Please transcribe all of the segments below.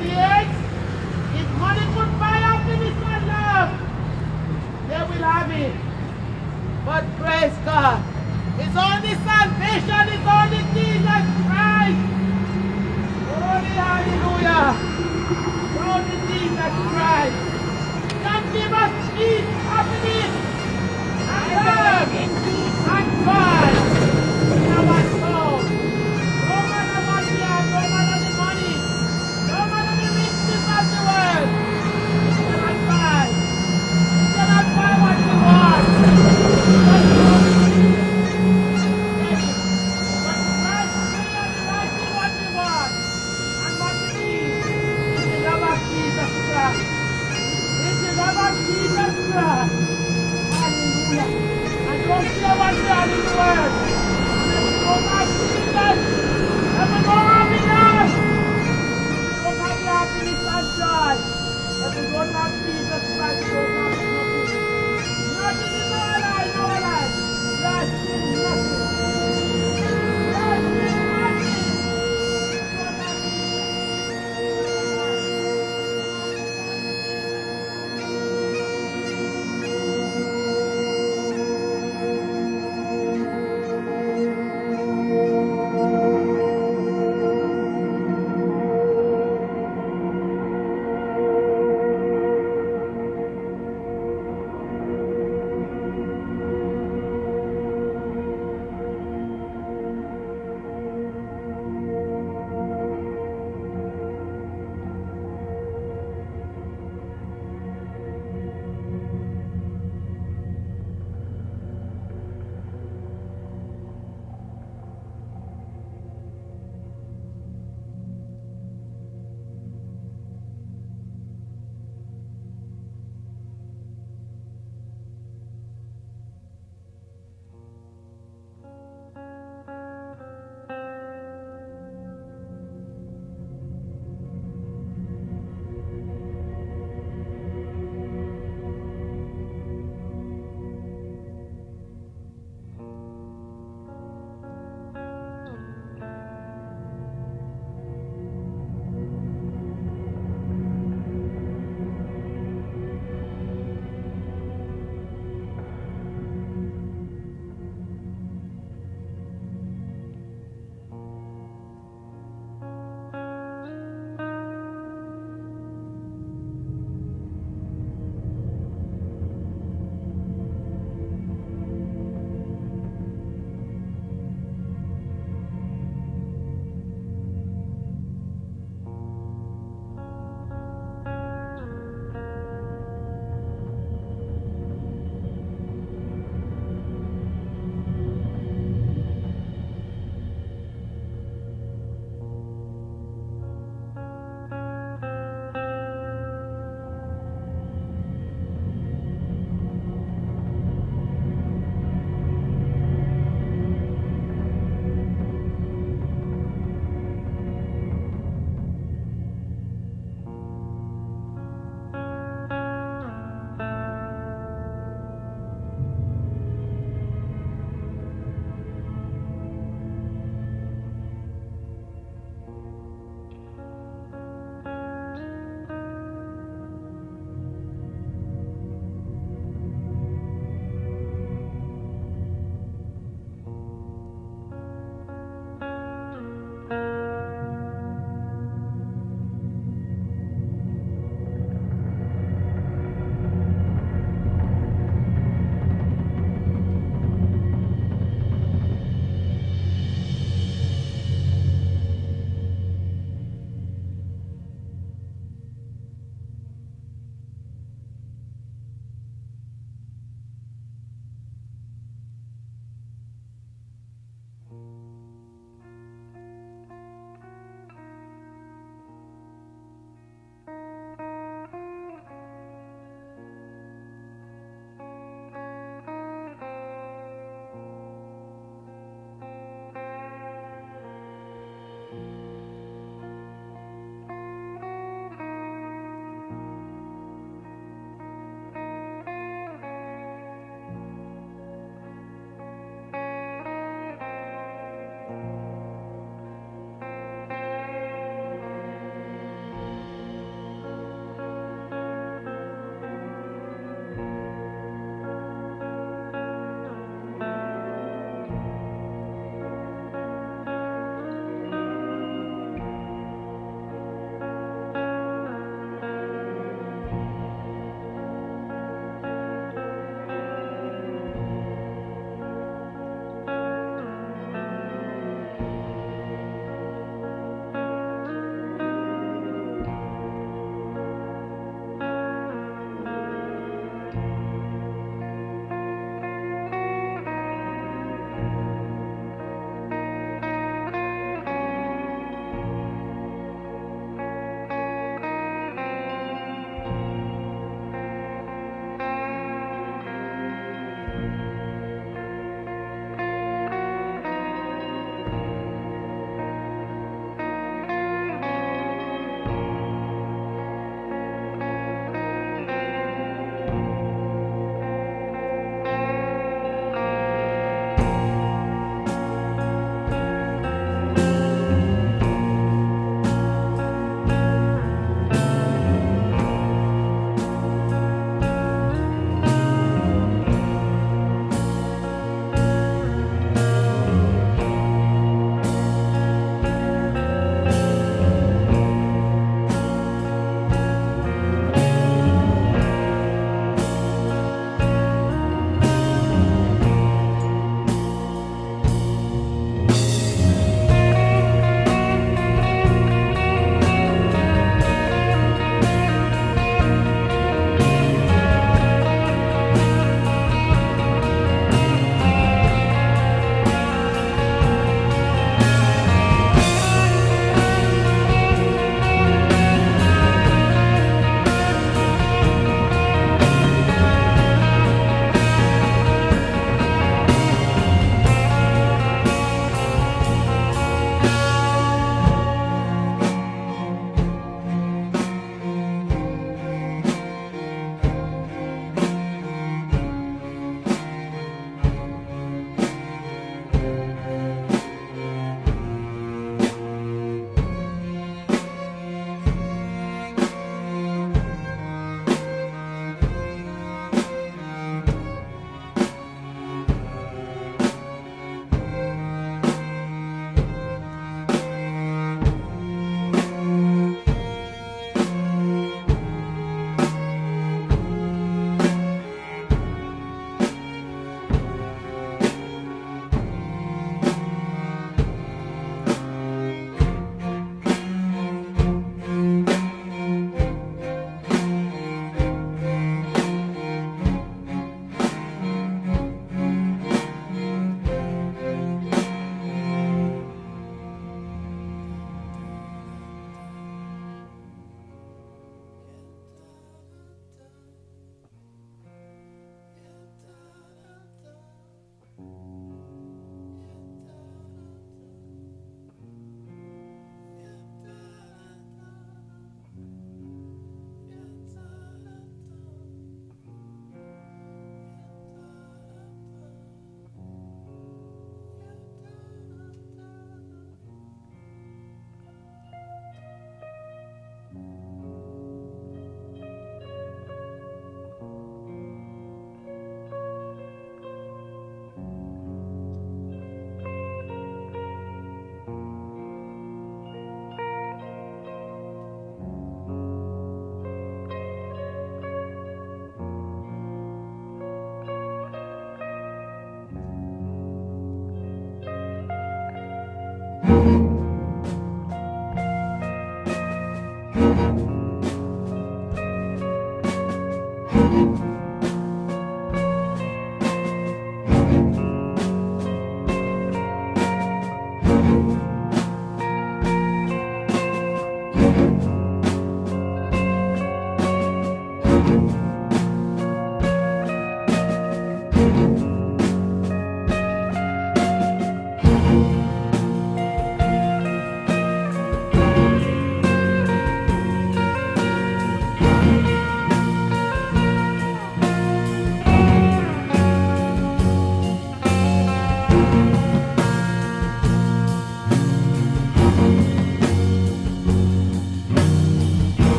78 is buy fire minister love. They will have it. But praise God. It's only salvation, it's only Jesus Christ. Holy hallelujah. Only Jesus Christ. Can give us peace, happiness, and love, and God.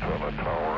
The tower